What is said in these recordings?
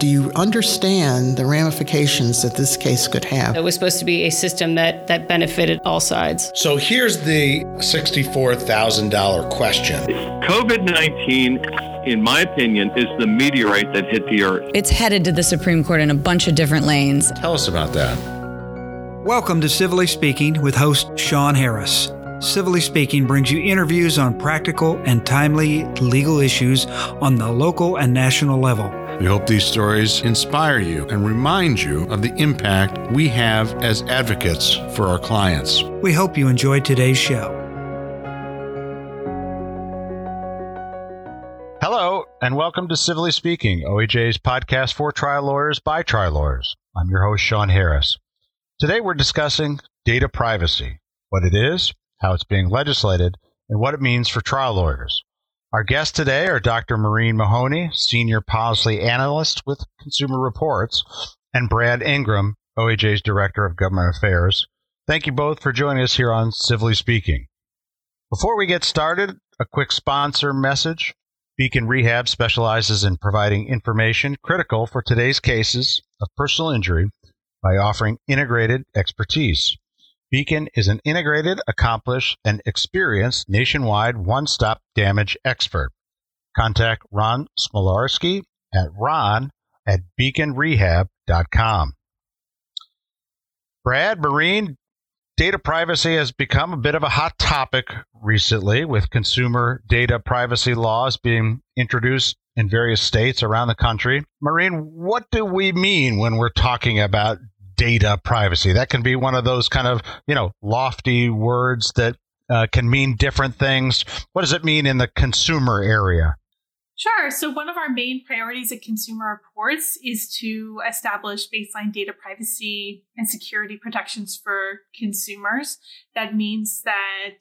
Do you understand the ramifications that this case could have? It was supposed to be a system that, that benefited all sides. So here's the $64,000 question COVID 19, in my opinion, is the meteorite that hit the Earth. It's headed to the Supreme Court in a bunch of different lanes. Tell us about that. Welcome to Civilly Speaking with host Sean Harris. Civilly Speaking brings you interviews on practical and timely legal issues on the local and national level. We hope these stories inspire you and remind you of the impact we have as advocates for our clients. We hope you enjoyed today's show. Hello, and welcome to Civilly Speaking, OAJ's podcast for trial lawyers by trial lawyers. I'm your host, Sean Harris. Today we're discussing data privacy, what it is, how it's being legislated, and what it means for trial lawyers. Our guests today are Dr. Maureen Mahoney, Senior Policy Analyst with Consumer Reports, and Brad Ingraham, OAJ's Director of Government Affairs. Thank you both for joining us here on Civilly Speaking. Before we get started, a quick sponsor message. Beacon Rehab specializes in providing information critical for today's cases of personal injury by offering integrated expertise. Beacon is an integrated, accomplished, and experienced nationwide one stop damage expert. Contact Ron Smolarski at ron at beaconrehab.com. Brad, Maureen data privacy has become a bit of a hot topic recently with consumer data privacy laws being introduced in various states around the country. Maureen, what do we mean when we're talking about data privacy. That can be one of those kind of, you know, lofty words that uh, can mean different things. What does it mean in the consumer area? Sure. So, one of our main priorities at Consumer Reports is to establish baseline data privacy and security protections for consumers. That means that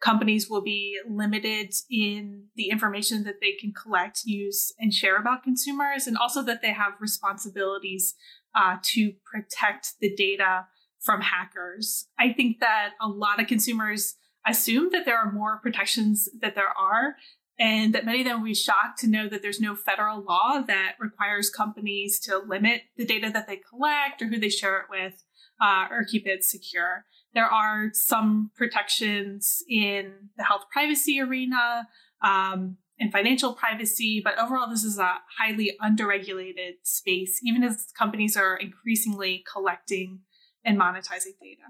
companies will be limited in the information that they can collect, use, and share about consumers, and also that they have responsibilities uh, to protect the data from hackers. I think that a lot of consumers assume that there are more protections that there are, and that many of them will be shocked to know that there's no federal law that requires companies to limit the data that they collect or who they share it with uh, or keep it secure. There are some protections in the health privacy arena. Um, and financial privacy. But overall, this is a highly underregulated space, even as companies are increasingly collecting and monetizing data.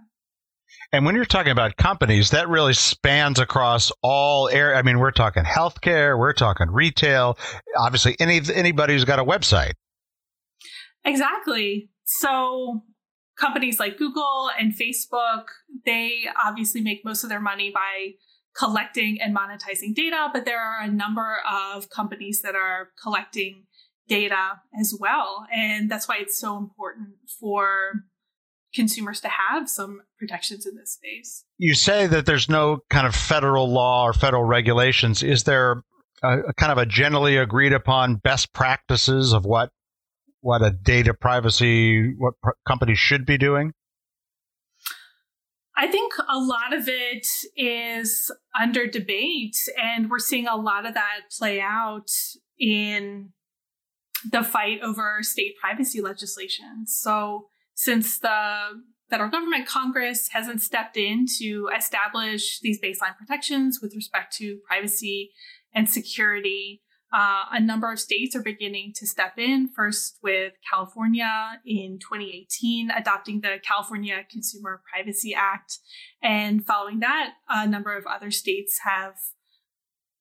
And when you're talking about companies, that really spans across all areas. I mean, we're talking healthcare, we're talking retail, obviously any anybody who's got a website. Exactly. So companies like Google and Facebook, they obviously make most of their money by collecting and monetizing data, but there are a number of companies that are collecting data as well. And that's why it's so important for consumers to have some protections in this space. You say that there's no kind of federal law or federal regulations. Is there a, a kind of a generally agreed upon best practices of what what a data privacy what pr- companies should be doing? I think a lot of it is under debate, and we're seeing a lot of that play out in the fight over state privacy legislation. So, since the federal government, Congress hasn't stepped in to establish these baseline protections with respect to privacy and security, uh, a number of states are beginning to step in, first with California in 2018, adopting the California Consumer Privacy Act. And following that, a number of other states have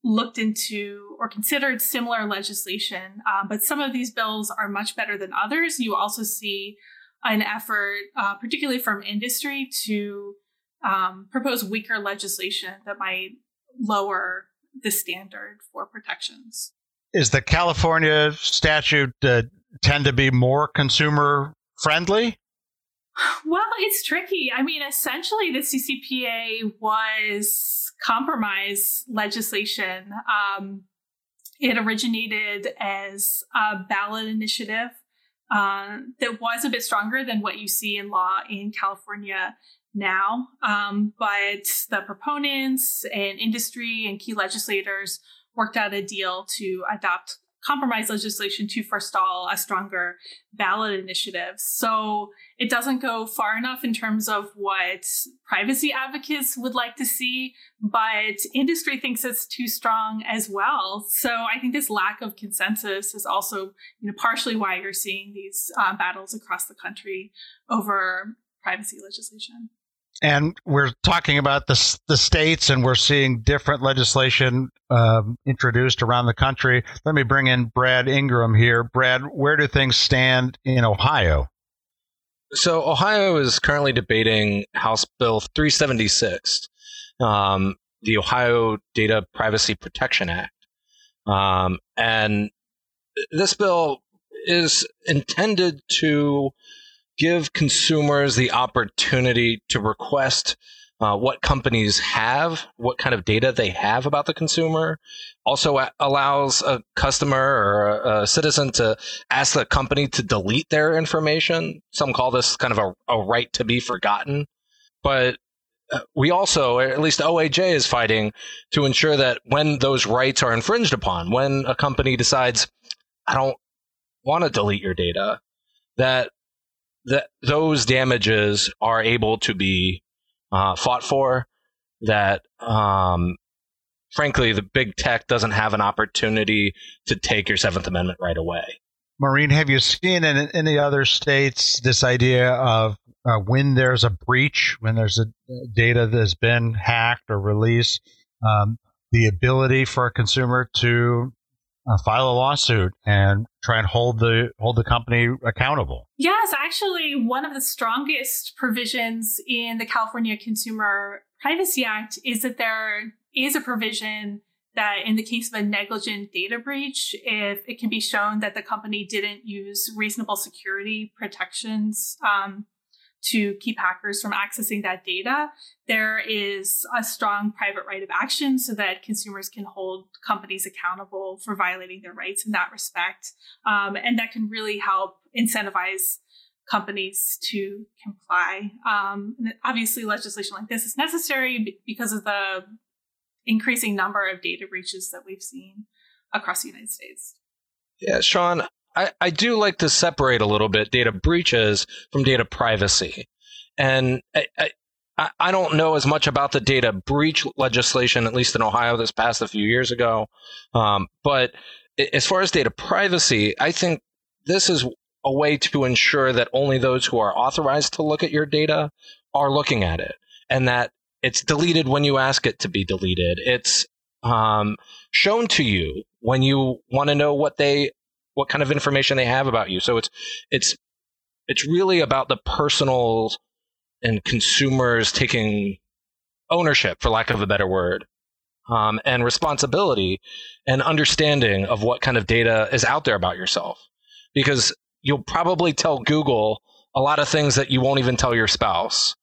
looked into or considered similar legislation. Um, but some of these bills are much better than others. You also see an effort, uh, particularly from industry, to um, propose weaker legislation that might lower the standard for protections. Is the California statute uh, tend to be more consumer friendly? Well, it's tricky. I mean, essentially, the CCPA was compromise legislation. Um, it originated as a ballot initiative uh, that was a bit stronger than what you see in law in California now. Um, but the proponents and industry and key legislators worked out a deal to adopt compromise legislation to forestall a stronger ballot initiative. So it doesn't go far enough in terms of what privacy advocates would like to see, but industry thinks it's too strong as well. So I think this lack of consensus is also, you know, partially why you're seeing these uh, battles across the country over privacy legislation. And we're talking about the, the states, and we're seeing different legislation um, introduced around the country. Let me bring in Brad Ingraham here. Brad, where do things stand in Ohio? So, Ohio is currently debating House Bill 376, um, the Ohio Data Privacy Protection Act. Um, and this bill is intended to give consumers the opportunity to request uh, what companies have, what kind of data they have about the consumer. Also allows a customer or a, a, citizen to ask the company to delete their information. Some call this kind of a, a right to be forgotten. But uh, we also, at least OAJ is fighting to ensure that when those rights are infringed upon, when a company decides, I don't want to delete your data, that that those damages are able to be uh, fought for. That um, frankly, the big tech doesn't have an opportunity to take your Seventh Amendment right away. Maureen, have you seen in any other states this idea of uh, when there's a breach, when there's a data that has been hacked or released, um, the ability for a consumer to uh, file a lawsuit and try and hold the hold the company accountable. Yes, actually, one of the strongest provisions in the California Consumer Privacy Act is that there is a provision that in the case of a negligent data breach, if it can be shown that the company didn't use reasonable security protections um, to keep hackers from accessing that data, there is a strong private right of action so that consumers can hold companies accountable for violating their rights in that respect. Um, and that can really help incentivize companies to comply. Um, obviously, legislation like this is necessary because of the increasing number of data breaches that we've seen across the United States. Yeah, Sean, I, I do like to separate a little bit data breaches from data privacy. And I, I, I don't know as much about the data breach legislation, at least in Ohio, that's passed a few years ago. Um, but as far as data privacy, I think this is a way to ensure that only those who are authorized to look at your data are looking at it and that it's deleted when you ask it to be deleted. It's um, shown to you when you want to know what they what kind of information they have about you. So it's it's it's really about the personal and consumers taking ownership, for lack of a better word, um, and responsibility and understanding of what kind of data is out there about yourself. Because you'll probably tell Google a lot of things that you won't even tell your spouse.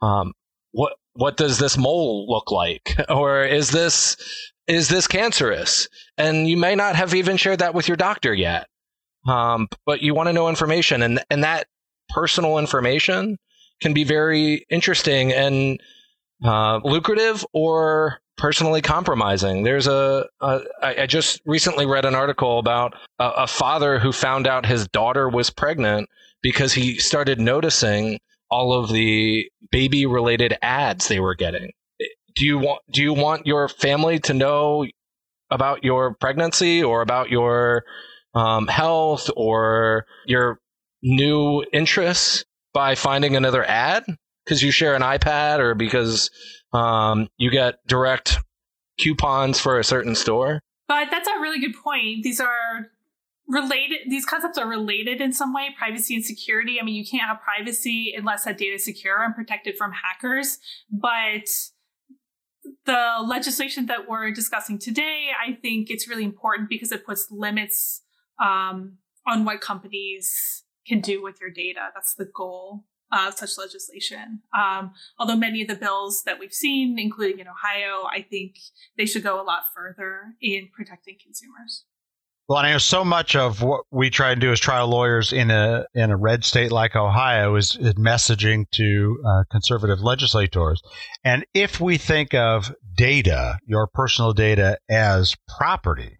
Um, what what does this mole look like, or is this is this cancerous? And you may not have even shared that with your doctor yet. Um, but you want to know information and, and that personal information can be very interesting and uh, lucrative or personally compromising. There's a, I just recently read an article about a, a father who found out his daughter was pregnant because he started noticing all of the baby related ads they were getting do you want do you want your family to know about your pregnancy or about your um, health or your new interests by finding another ad because you share an iPad or because um, you get direct coupons for a certain store. But that's a really good point. These are related these concepts are related in some way privacy and security i mean you can't have privacy unless that data is secure and protected from hackers but the legislation that we're discussing today, I think it's really important because it puts limits um, on what companies can do with your data. That's the goal of such legislation. Um, although many of the bills that we've seen, including in Ohio, I think they should go a lot further in protecting consumers. Well, I know so much of what we try to do as trial lawyers in a in a red state like Ohio is, is messaging to uh, conservative legislators. And if we think of data, your personal data, as property,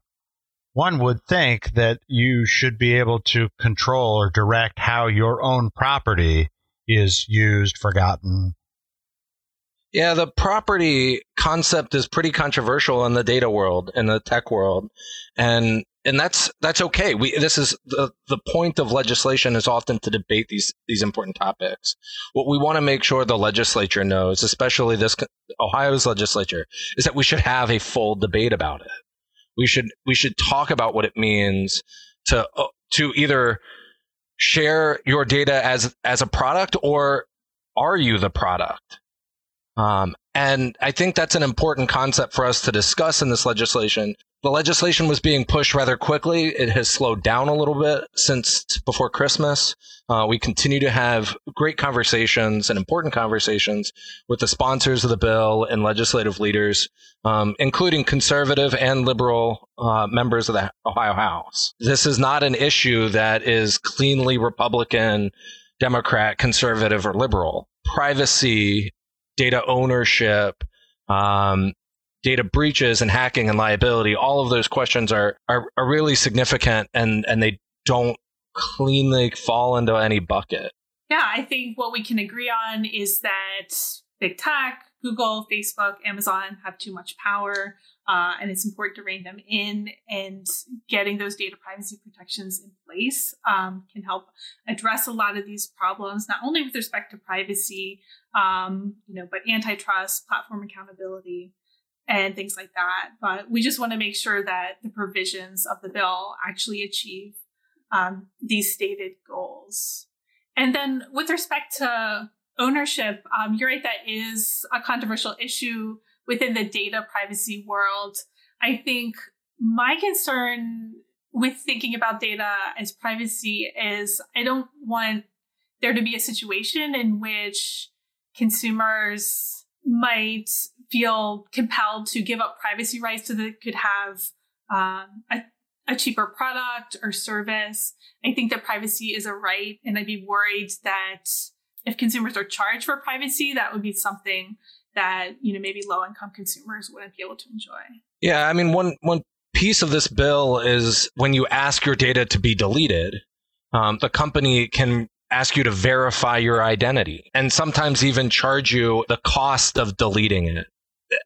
one would think that you should be able to control or direct how your own property is used, forgotten. Yeah, the property concept is pretty controversial in the data world, in the tech world. And and that's that's okay. We this is the the point of legislation is often to debate these these important topics. What we want to make sure the legislature knows, especially this Ohio's legislature, is that we should have a full debate about it. We should we should talk about what it means to uh, to either share your data as as a product or are you the product? Um, and I think that's an important concept for us to discuss in this legislation the legislation was being pushed rather quickly. It has slowed down a little bit since before Christmas. Uh, we continue to have great conversations and important conversations with the sponsors of the bill and legislative leaders, um, including conservative and liberal uh, members of the Ohio House. This is not an issue that is cleanly Republican, Democrat, conservative, or liberal. Privacy, data ownership, um, data breaches and hacking and liability, all of those questions are, are, are really significant and, and they don't cleanly fall into any bucket. Yeah, I think what we can agree on is that big tech, Google, Facebook, Amazon have too much power, uh, and it's important to rein them in. And getting those data privacy protections in place um, can help address a lot of these problems, not only with respect to privacy, um, you know, but antitrust, platform accountability, and things like that. But we just want to make sure that the provisions of the bill actually achieve um, these stated goals. And then with respect to ownership, um, you're right, that is a controversial issue within the data privacy world. I think my concern with thinking about data as privacy is I don't want there to be a situation in which consumers might feel compelled to give up privacy rights so that they could have um, a, a cheaper product or service. I think that privacy is a right, and I'd be worried that if consumers are charged for privacy, that would be something that you know maybe low income consumers wouldn't be able to enjoy. Yeah, I mean one one piece of this bill is when you ask your data to be deleted, um, the company can ask you to verify your identity and sometimes even charge you the cost of deleting it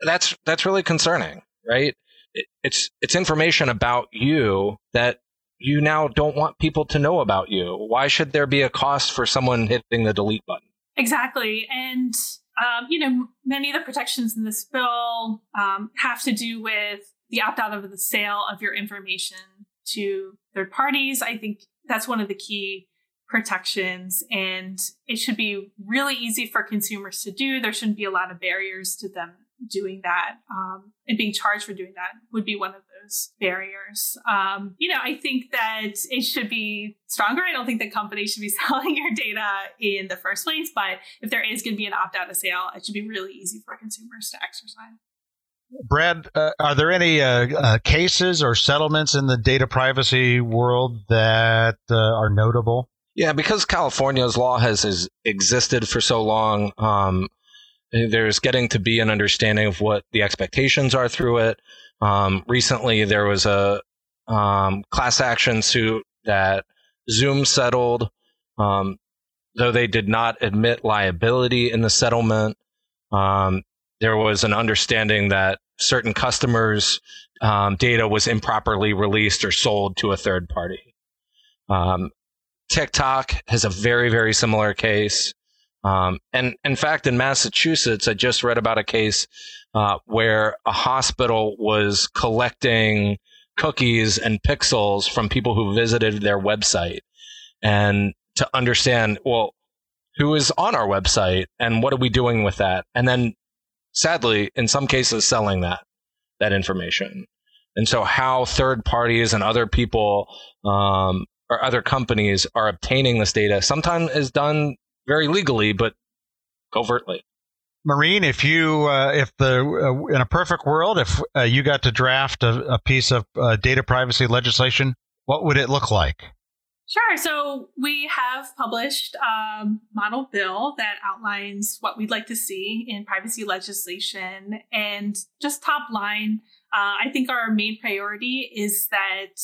that's that's really concerning, right? It, it's it's information about you that you now don't want people to know about you. Why should there be a cost for someone hitting the delete button? Exactly, and um, you know, many of the protections in this bill um, have to do with the opt out of the sale of your information to third parties. I think that's one of the key protections, and it should be really easy for consumers to do. There shouldn't be a lot of barriers to them doing that um, and being charged for doing that would be one of those barriers. Um, you know, I think that it should be stronger. I don't think that companies should be selling your data in the first place, but if there is going to be an opt out of sale, it should be really easy for consumers to exercise. Brad, uh, are there any uh, uh, cases or settlements in the data privacy world that uh, are notable? Yeah, because California's law has, has existed for so long, um, there's getting to be an understanding of what the expectations are through it. Um, recently, there was a um, class action suit that Zoom settled, um, though they did not admit liability in the settlement. Um, there was an understanding that certain customers' um, data was improperly released or sold to a third party. Um, TikTok has a very, very similar case. Um, and in fact, in Massachusetts, I just read about a case uh, where a hospital was collecting cookies and pixels from people who visited their website and to understand, well, who is on our website and what are we doing with that? And then sadly, in some cases, selling that, that information. And so how third parties and other people, um, or other companies are obtaining this data sometimes is done very legally, but covertly. Maureen, if you, uh, if the, uh, in a perfect world, if uh, you got to draft a, a piece of uh, data privacy legislation, what would it look like? Sure. So we have published a um, model bill that outlines what we'd like to see in privacy legislation. And just top line, Uh, I think our main priority is that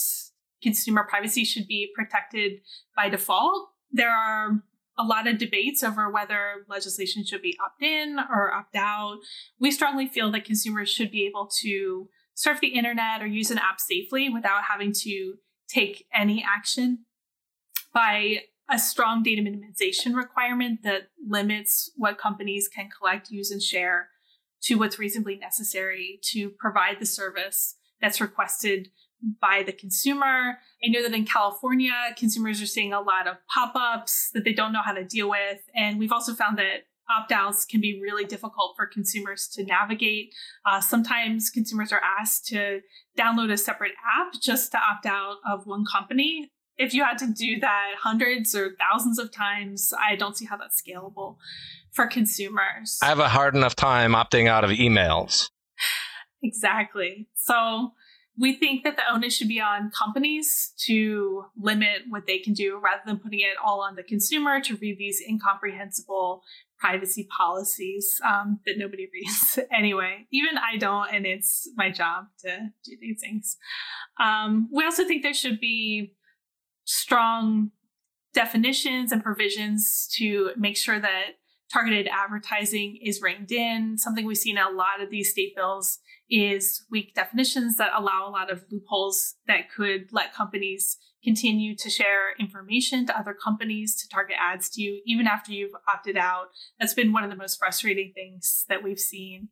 consumer privacy should be protected by default. There are a lot of debates over whether legislation should be opt in or opt out. We strongly feel that consumers should be able to surf the internet or use an app safely without having to take any action by a strong data minimization requirement that limits what companies can collect, use, and share to what's reasonably necessary to provide the service that's requested by the consumer. I know that in California, consumers are seeing a lot of pop ups that they don't know how to deal with. And we've also found that opt outs can be really difficult for consumers to navigate. Uh, sometimes consumers are asked to download a separate app just to opt out of one company. If you had to do that hundreds or thousands of times, I don't see how that's scalable for consumers. I have a hard enough time opting out of emails. Exactly. So we think that the onus should be on companies to limit what they can do rather than putting it all on the consumer to read these incomprehensible privacy policies um, that nobody reads anyway. Even I don't, and it's my job to do these things. Um, we also think there should be strong definitions and provisions to make sure that targeted advertising is reined in. Something we've seen in a lot of these state bills is weak definitions that allow a lot of loopholes that could let companies continue to share information to other companies to target ads to you even after you've opted out. That's been one of the most frustrating things that we've seen.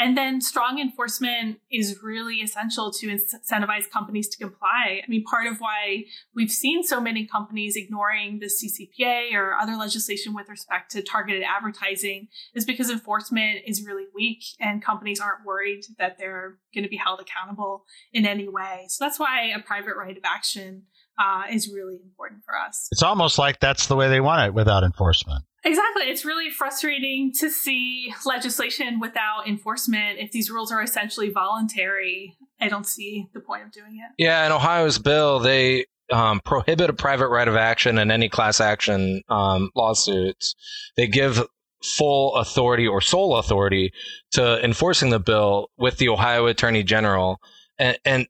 And then strong enforcement is really essential to incentivize companies to comply. I mean, part of why we've seen so many companies ignoring the CCPA or other legislation with respect to targeted advertising is because enforcement is really weak and companies aren't worried that they're going to be held accountable in any way. So that's why a private right of action uh, is really important for us. It's almost like that's the way they want it without enforcement. Exactly. It's really frustrating to see legislation without enforcement. If these rules are essentially voluntary, I don't see the point of doing it. Yeah, in Ohio's bill, they um, prohibit a private right of action in any class action um, lawsuits. They give full authority or sole authority to enforcing the bill with the Ohio Attorney General. And, and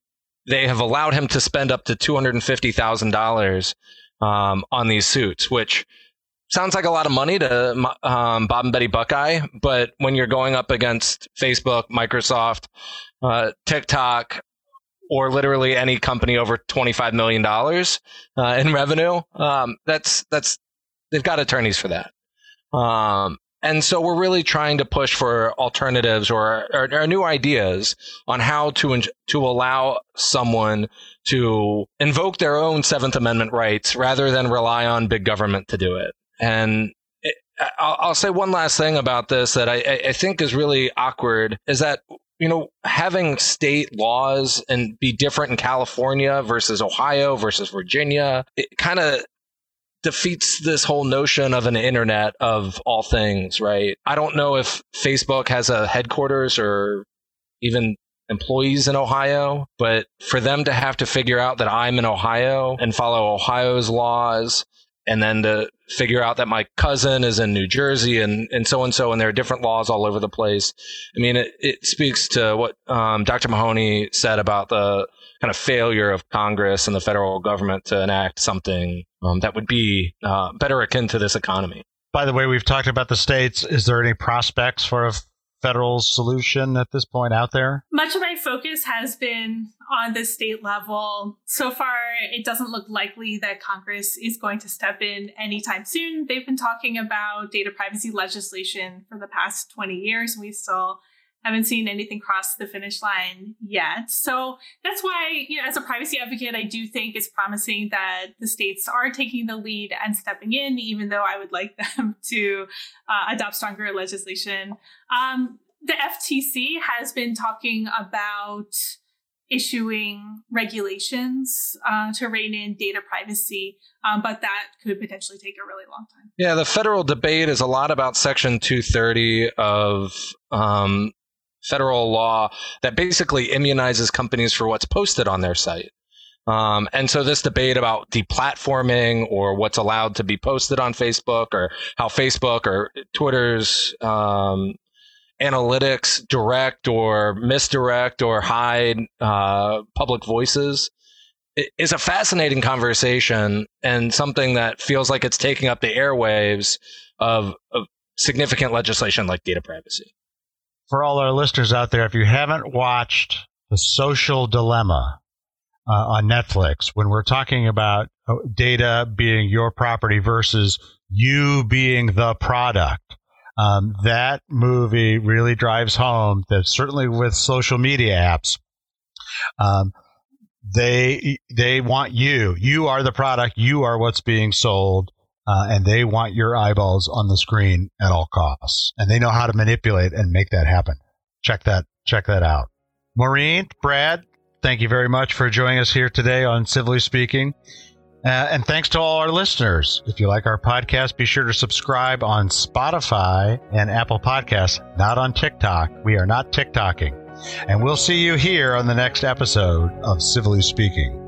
they have allowed him to spend up to $250,000 um, on these suits, which sounds like a lot of money to um, Bob and Betty Buckeye, but when you're going up against Facebook, Microsoft, uh, TikTok, or literally any company over $25 million uh, in revenue, um, that's, that's, they've got attorneys for that. Um, and so we're really trying to push for alternatives or, or, or, new ideas on how to to allow someone to invoke their own Seventh Amendment rights rather than rely on big government to do it. And I'll, I'll, say one last thing about this that I, I think is really awkward is that you know having state laws and be different in California versus Ohio versus Virginia, it kind of defeats this whole notion of an internet of all things, right? I don't know if Facebook has a headquarters or even employees in Ohio, but for them to have to figure out that I'm in Ohio and follow Ohio's laws and then to figure out that my cousin is in New Jersey and, and so and so, and there are different laws all over the place. I mean, it, it speaks to what um, Dr. Mahoney said about the kind of failure of Congress and the federal government to enact something um, that would be uh, better akin to this economy. By the way, we've talked about the states. Is there any prospects for a federal solution at this point out there? Much of my focus has been on the state level. So far, it doesn't look likely that Congress is going to step in anytime soon. They've been talking about data privacy legislation for the past 20 years. And we still haven't seen anything cross the finish line yet. So that's why, you know, as a privacy advocate, I do think it's promising that the states are taking the lead and stepping in, even though I would like them to uh, adopt stronger legislation. Um, the FTC has been talking about issuing regulations uh, to rein in data privacy, um, but that could potentially take a really long time. Yeah, the federal debate is a lot about Section 230 of um, federal law that basically immunizes companies for what's posted on their site. Um, and so this debate about deplatforming or what's allowed to be posted on Facebook or how Facebook or Twitter's um, analytics direct or misdirect or hide uh, public voices is a fascinating conversation and something that feels like it's taking up the airwaves of, of significant legislation like data privacy. For all our listeners out there, if you haven't watched The Social Dilemma uh, on Netflix, when we're talking about uh, data being your property versus you being the product, um, that movie really drives home that certainly with social media apps, um, they they want you. You are the product. You are what's being sold, uh, and they want your eyeballs on the screen at all costs. And they know how to manipulate and make that happen. Check that check that out. Maureen, Brad, thank you very much for joining us here today on Civilly Speaking. Uh, and thanks to all our listeners. If you like our podcast, be sure to subscribe on Spotify and Apple Podcasts, not on TikTok. We are not TikToking. And we'll see you here on the next episode of Civilly Speaking.